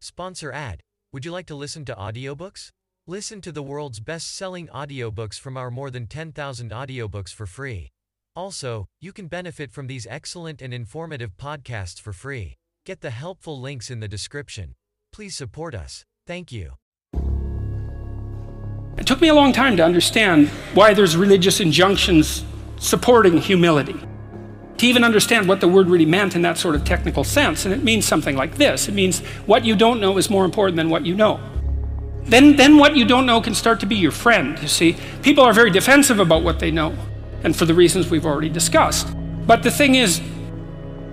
Sponsor ad. Would you like to listen to audiobooks? Listen to the world's best-selling audiobooks from our more than 10,000 audiobooks for free. Also, you can benefit from these excellent and informative podcasts for free. Get the helpful links in the description. Please support us. Thank you. It took me a long time to understand why there's religious injunctions supporting humility. To even understand what the word really meant in that sort of technical sense. And it means something like this it means what you don't know is more important than what you know. Then, then what you don't know can start to be your friend, you see. People are very defensive about what they know, and for the reasons we've already discussed. But the thing is,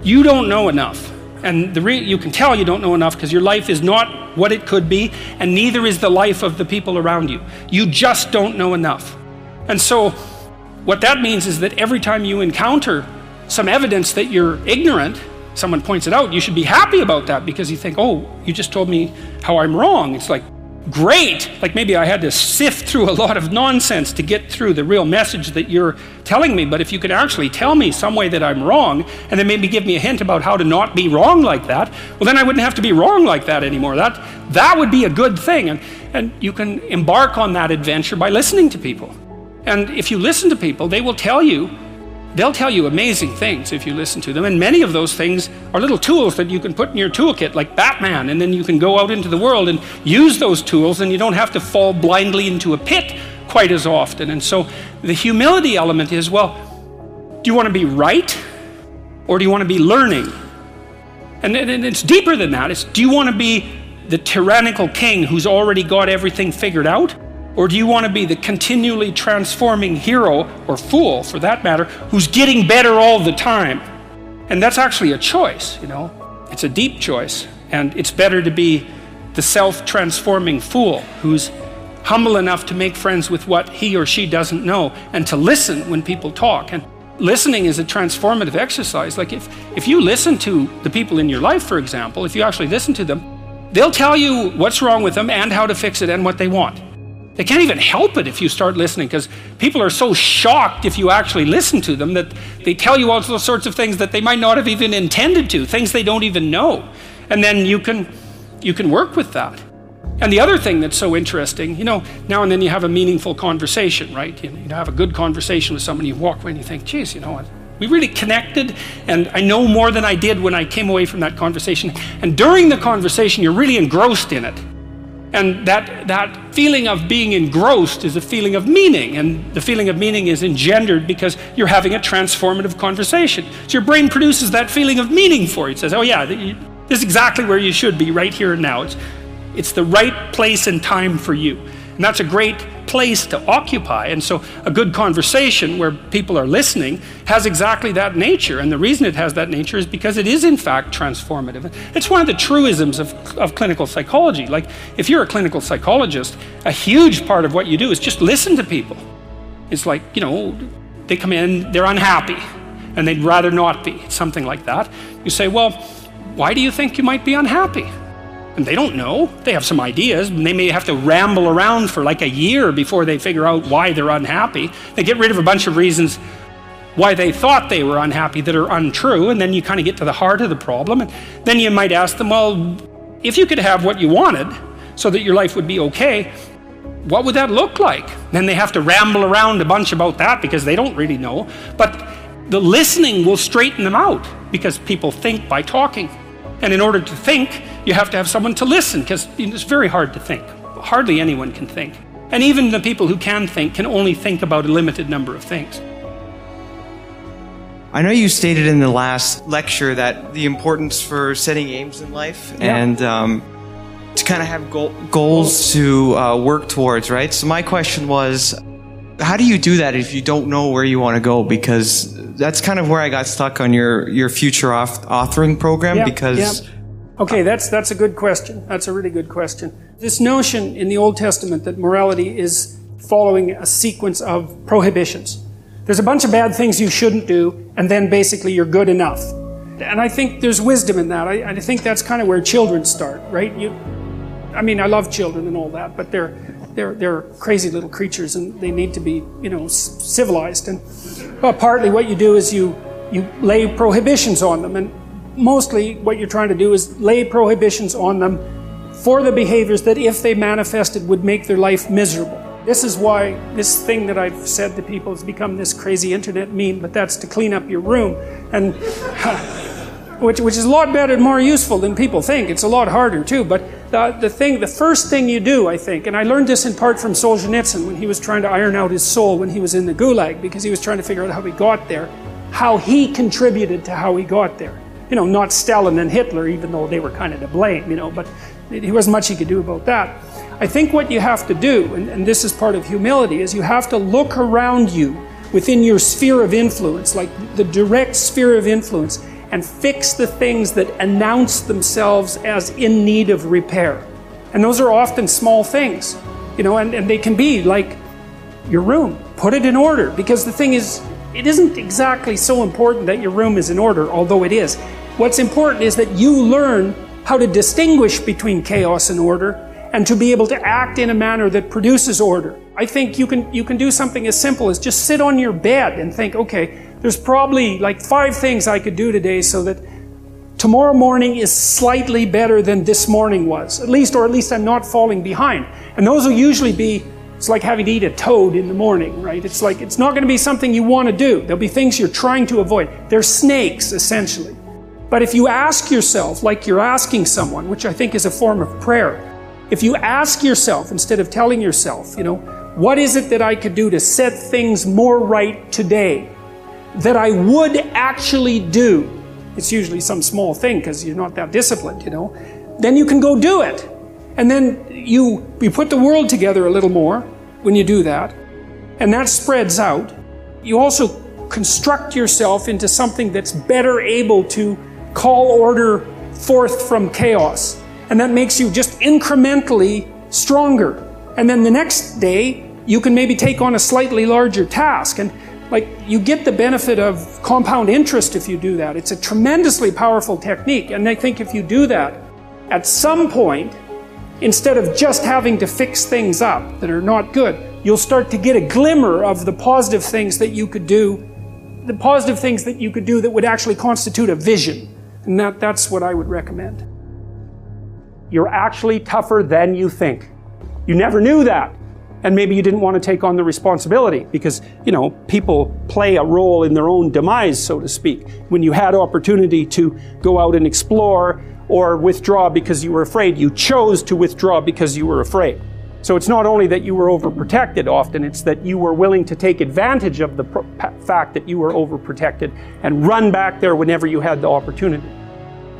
you don't know enough. And you can tell you don't know enough because your life is not what it could be, and neither is the life of the people around you. You just don't know enough. And so, what that means is that every time you encounter some evidence that you're ignorant, someone points it out, you should be happy about that because you think, oh, you just told me how I'm wrong. It's like, great. Like maybe I had to sift through a lot of nonsense to get through the real message that you're telling me. But if you could actually tell me some way that I'm wrong and then maybe give me a hint about how to not be wrong like that, well, then I wouldn't have to be wrong like that anymore. That, that would be a good thing. And, and you can embark on that adventure by listening to people. And if you listen to people, they will tell you They'll tell you amazing things if you listen to them, and many of those things are little tools that you can put in your toolkit, like Batman, and then you can go out into the world and use those tools, and you don't have to fall blindly into a pit quite as often. And so the humility element is well, do you want to be right, or do you want to be learning? And, and it's deeper than that. It's do you want to be the tyrannical king who's already got everything figured out? Or do you want to be the continually transforming hero, or fool for that matter, who's getting better all the time? And that's actually a choice, you know? It's a deep choice. And it's better to be the self transforming fool who's humble enough to make friends with what he or she doesn't know and to listen when people talk. And listening is a transformative exercise. Like if, if you listen to the people in your life, for example, if you actually listen to them, they'll tell you what's wrong with them and how to fix it and what they want. They can't even help it if you start listening because people are so shocked if you actually listen to them that they tell you all those sorts of things that they might not have even intended to, things they don't even know. And then you can, you can work with that. And the other thing that's so interesting, you know, now and then you have a meaningful conversation, right? You, you have a good conversation with someone, you walk away and you think, geez, you know what? We really connected, and I know more than I did when I came away from that conversation. And during the conversation, you're really engrossed in it. And that, that feeling of being engrossed is a feeling of meaning. And the feeling of meaning is engendered because you're having a transformative conversation. So your brain produces that feeling of meaning for you. It says, oh, yeah, this is exactly where you should be right here and now. It's, it's the right place and time for you. And that's a great place to occupy. And so, a good conversation where people are listening has exactly that nature. And the reason it has that nature is because it is, in fact, transformative. It's one of the truisms of, of clinical psychology. Like, if you're a clinical psychologist, a huge part of what you do is just listen to people. It's like, you know, they come in, they're unhappy, and they'd rather not be, something like that. You say, well, why do you think you might be unhappy? And they don't know. They have some ideas, and they may have to ramble around for like a year before they figure out why they're unhappy. They get rid of a bunch of reasons why they thought they were unhappy that are untrue, and then you kind of get to the heart of the problem. And then you might ask them, well, if you could have what you wanted so that your life would be okay, what would that look like? Then they have to ramble around a bunch about that because they don't really know. But the listening will straighten them out because people think by talking. And in order to think, you have to have someone to listen because it's very hard to think. Hardly anyone can think. And even the people who can think can only think about a limited number of things. I know you stated in the last lecture that the importance for setting aims in life yeah. and um, to kind of have goal, goals to uh, work towards, right? So my question was, how do you do that if you don't know where you want to go? Because that's kind of where I got stuck on your your future authoring program. Yeah, because yeah. Okay, that's, that's a good question. That's a really good question. This notion in the Old Testament that morality is following a sequence of prohibitions. There's a bunch of bad things you shouldn't do, and then basically you're good enough. And I think there's wisdom in that. I, I think that's kind of where children start, right? You, I mean, I love children and all that, but they're, they're, they're crazy little creatures and they need to be, you know, civilized. And well, partly what you do is you, you lay prohibitions on them. And mostly what you're trying to do is lay prohibitions on them for the behaviors that, if they manifested, would make their life miserable. This is why this thing that I've said to people has become this crazy internet meme, but that's to clean up your room. And which, which is a lot better and more useful than people think. It's a lot harder too. But the, the thing, the first thing you do, I think, and I learned this in part from Solzhenitsyn when he was trying to iron out his soul when he was in the Gulag, because he was trying to figure out how he got there, how he contributed to how he got there. You know, not Stalin and Hitler, even though they were kind of to blame, you know, but there wasn't much he could do about that. I think what you have to do, and, and this is part of humility, is you have to look around you within your sphere of influence, like the direct sphere of influence, and fix the things that announce themselves as in need of repair. And those are often small things, you know, and, and they can be like your room. Put it in order because the thing is, it isn't exactly so important that your room is in order, although it is. What's important is that you learn how to distinguish between chaos and order and to be able to act in a manner that produces order. I think you can, you can do something as simple as just sit on your bed and think, okay, there's probably like five things I could do today so that tomorrow morning is slightly better than this morning was. At least, or at least I'm not falling behind. And those will usually be, it's like having to eat a toad in the morning, right? It's like, it's not going to be something you want to do. There'll be things you're trying to avoid. They're snakes, essentially. But if you ask yourself, like you're asking someone, which I think is a form of prayer, if you ask yourself instead of telling yourself, you know, what is it that I could do to set things more right today? that I would actually do, it's usually some small thing because you're not that disciplined, you know, then you can go do it. And then you, you put the world together a little more when you do that, and that spreads out. You also construct yourself into something that's better able to call order forth from chaos. And that makes you just incrementally stronger. And then the next day, you can maybe take on a slightly larger task. And like, you get the benefit of compound interest if you do that. It's a tremendously powerful technique. And I think if you do that, at some point, instead of just having to fix things up that are not good, you'll start to get a glimmer of the positive things that you could do, the positive things that you could do that would actually constitute a vision. And that, that's what I would recommend. You're actually tougher than you think. You never knew that and maybe you didn't want to take on the responsibility because, you know, people play a role in their own demise, so to speak. When you had opportunity to go out and explore or withdraw because you were afraid, you chose to withdraw because you were afraid. So it's not only that you were overprotected often, it's that you were willing to take advantage of the fact that you were overprotected and run back there whenever you had the opportunity.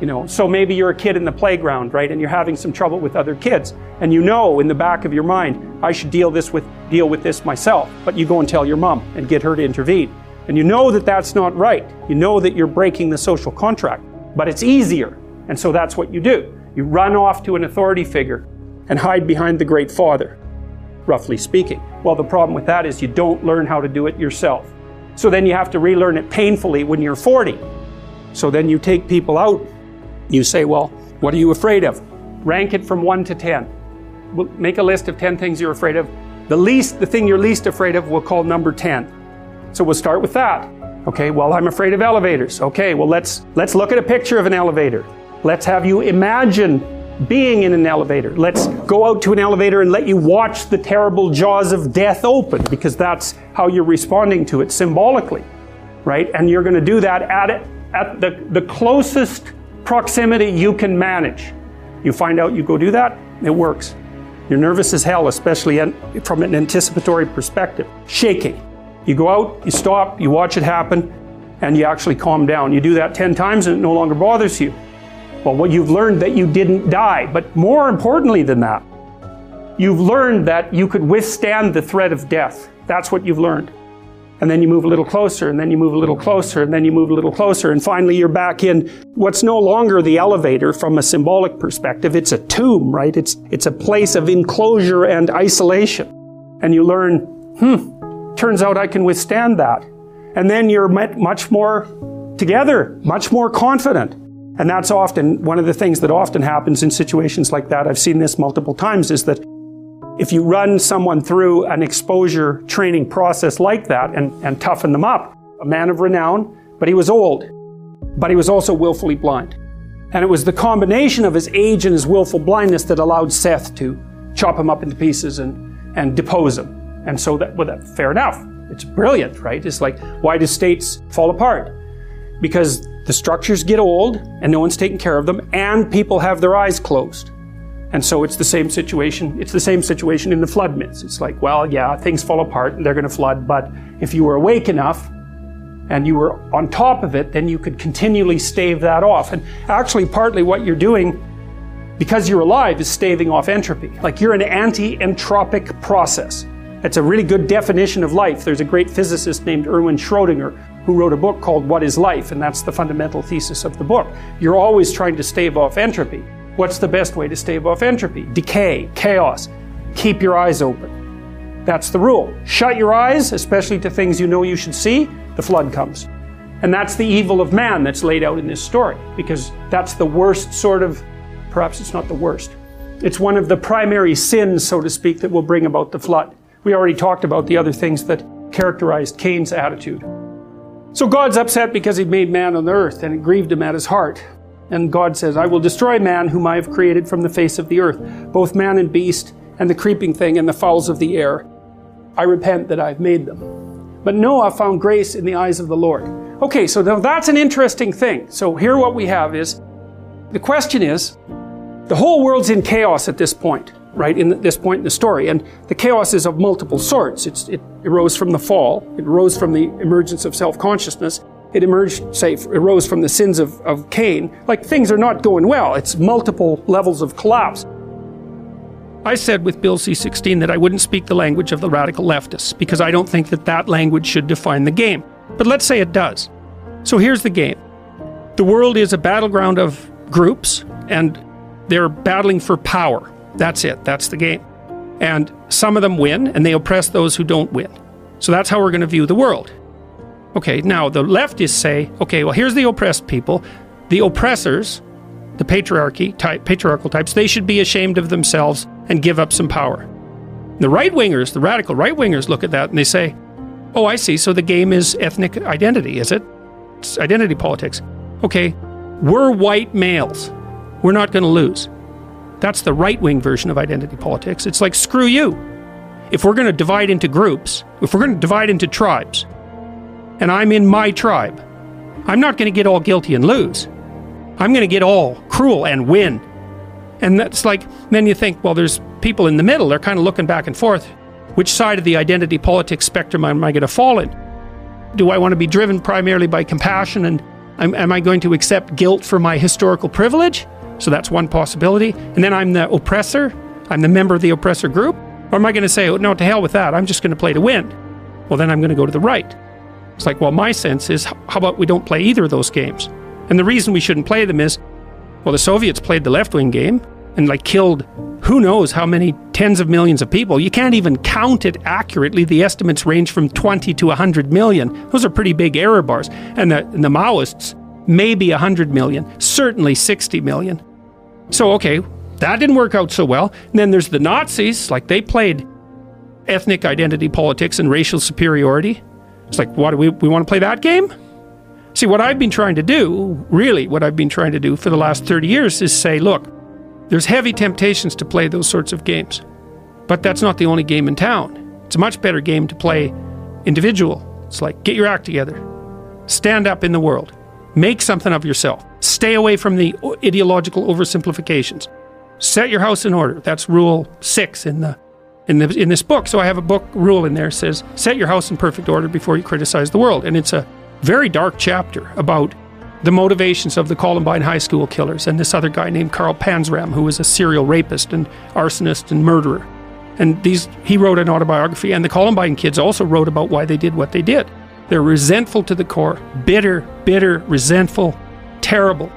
You know, so maybe you're a kid in the playground, right, and you're having some trouble with other kids, and you know in the back of your mind, I should deal this with deal with this myself. But you go and tell your mom and get her to intervene, and you know that that's not right. You know that you're breaking the social contract, but it's easier, and so that's what you do. You run off to an authority figure and hide behind the Great Father, roughly speaking. Well, the problem with that is you don't learn how to do it yourself. So then you have to relearn it painfully when you're 40. So then you take people out you say, well, what are you afraid of? Rank it from 1 to 10. We'll make a list of 10 things you're afraid of. The least, the thing you're least afraid of, we'll call number 10. So we'll start with that. Okay, well, I'm afraid of elevators. Okay, well, let's, let's look at a picture of an elevator. Let's have you imagine being in an elevator. Let's go out to an elevator and let you watch the terrible jaws of death open because that's how you're responding to it symbolically, right? And you're going to do that at, at the, the closest proximity you can manage. You find out you go do that, it works. You're nervous as hell, especially from an anticipatory perspective. Shaking. You go out, you stop, you watch it happen, and you actually calm down. You do that 10 times and it no longer bothers you. Well, what you've learned that you didn't die, but more importantly than that, you've learned that you could withstand the threat of death. That's what you've learned and then you move a little closer, and then you move a little closer, and then you move a little closer, and finally you're back in what's no longer the elevator from a symbolic perspective. It's a tomb, right? It's, it's a place of enclosure and isolation. And you learn, hmm, turns out I can withstand that. And then you're much more together, much more confident. And that's often one of the things that often happens in situations like that. I've seen this multiple times is that if you run someone through an exposure training process like that and, and toughen them up, a man of renown, but he was old, but he was also willfully blind. And it was the combination of his age and his willful blindness that allowed Seth to chop him up into pieces and, and depose him. And so that, well, that, fair enough. It's brilliant, right? It's like, why do states fall apart? Because the structures get old and no one's taking care of them and people have their eyes closed. And so it's the same situation. It's the same situation in the flood myths. It's like, well, yeah, things fall apart and they're going to flood, but if you were awake enough and you were on top of it, then you could continually stave that off. And actually, partly what you're doing because you're alive is staving off entropy. Like you're an anti entropic process. It's a really good definition of life. There's a great physicist named Erwin Schrödinger who wrote a book called What is Life? And that's the fundamental thesis of the book. You're always trying to stave off entropy. What's the best way to stave off entropy? Decay, chaos. Keep your eyes open. That's the rule. Shut your eyes, especially to things you know you should see, the flood comes. And that's the evil of man that's laid out in this story, because that's the worst sort of, perhaps it's not the worst. It's one of the primary sins, so to speak, that will bring about the flood. We already talked about the other things that characterized Cain's attitude. So God's upset because he made man on the earth and it grieved him at his heart. And God says, I will destroy man whom I have created from the face of the earth, both man and beast, and the creeping thing and the fowls of the air. I repent that I've made them. But Noah found grace in the eyes of the Lord. Okay, so now that's an interesting thing. So here what we have is the question is the whole world's in chaos at this point, right? In this point in the story. And the chaos is of multiple sorts. It's, it arose from the fall, it arose from the emergence of self consciousness, it emerged, say, arose from the sins of, of Cain. Like things are not going well. It's multiple levels of collapse. I said with Bill C 16 that I wouldn't speak the language of the radical leftists because I don't think that that language should define the game. But let's say it does. So here's the game the world is a battleground of groups, and they're battling for power. That's it, that's the game. And some of them win, and they oppress those who don't win. So that's how we're going to view the world. Okay, now the leftists say, okay, well, here's the oppressed people. The oppressors, the patriarchy type, patriarchal types, they should be ashamed of themselves and give up some power. The right wingers, the radical right wingers, look at that and they say, oh, I see. So the game is ethnic identity, is it? It's identity politics. Okay, we're white males. We're not going to lose. That's the right wing version of identity politics. It's like, screw you. If we're going to divide into groups, if we're going to divide into tribes, and I'm in my tribe. I'm not going to get all guilty and lose. I'm going to get all cruel and win. And that's like, then you think, well, there's people in the middle. They're kind of looking back and forth. Which side of the identity politics spectrum am I going to fall in? Do I want to be driven primarily by compassion and am I going to accept guilt for my historical privilege? So that's one possibility. And then I'm the oppressor. I'm the member of the oppressor group. Or am I going to say, oh, no, to hell with that. I'm just going to play to win? Well, then I'm going to go to the right. It's like, well, my sense is, how about we don't play either of those games? And the reason we shouldn't play them is, well, the Soviets played the left wing game and like killed who knows how many tens of millions of people. You can't even count it accurately. The estimates range from 20 to 100 million. Those are pretty big error bars. And the, and the Maoists, maybe 100 million, certainly 60 million. So, okay, that didn't work out so well. And then there's the Nazis, like they played ethnic identity politics and racial superiority. It's like, what do we, we want to play that game? See, what I've been trying to do, really, what I've been trying to do for the last 30 years is say, look, there's heavy temptations to play those sorts of games. But that's not the only game in town. It's a much better game to play individual. It's like, get your act together, stand up in the world, make something of yourself, stay away from the ideological oversimplifications, set your house in order. That's rule six in the in, the, in this book. So I have a book rule in there says, set your house in perfect order before you criticize the world. And it's a very dark chapter about the motivations of the Columbine High School killers and this other guy named Carl Panzram, who was a serial rapist and arsonist and murderer. And these, he wrote an autobiography, and the Columbine kids also wrote about why they did what they did. They're resentful to the core, bitter, bitter, resentful, terrible.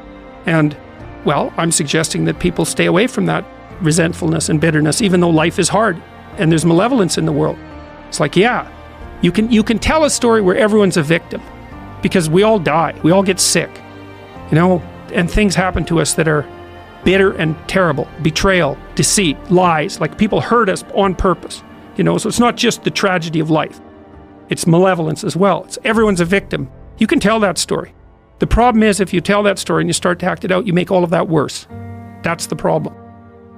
And, well, I'm suggesting that people stay away from that resentfulness and bitterness, even though life is hard and there's malevolence in the world. It's like, yeah, you can you can tell a story where everyone's a victim because we all die, we all get sick, you know, and things happen to us that are bitter and terrible, betrayal, deceit, lies. Like people hurt us on purpose, you know. So it's not just the tragedy of life; it's malevolence as well. It's everyone's a victim. You can tell that story. The problem is if you tell that story and you start to act it out, you make all of that worse. That's the problem.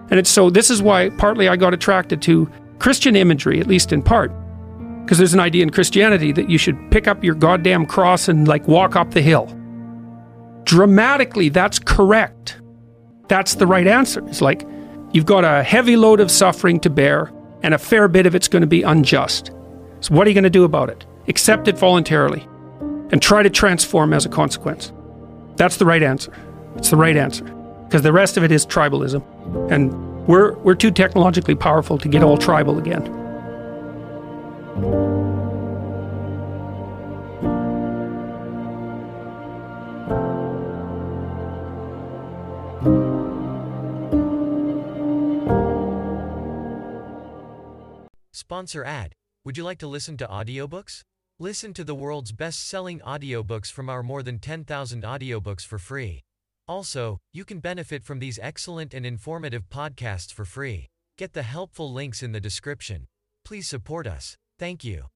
And it's so this is why partly I got attracted to Christian imagery, at least in part. Because there's an idea in Christianity that you should pick up your goddamn cross and like walk up the hill. Dramatically, that's correct. That's the right answer. It's like you've got a heavy load of suffering to bear, and a fair bit of it's going to be unjust. So, what are you going to do about it? Accept it voluntarily and try to transform as a consequence. That's the right answer. It's the right answer. Because the rest of it is tribalism. And we're, we're too technologically powerful to get all tribal again. Sponsor ad. Would you like to listen to audiobooks? Listen to the world's best-selling audiobooks from our more than 10,000 audiobooks for free. Also, you can benefit from these excellent and informative podcasts for free. Get the helpful links in the description. Please support us. Thank you.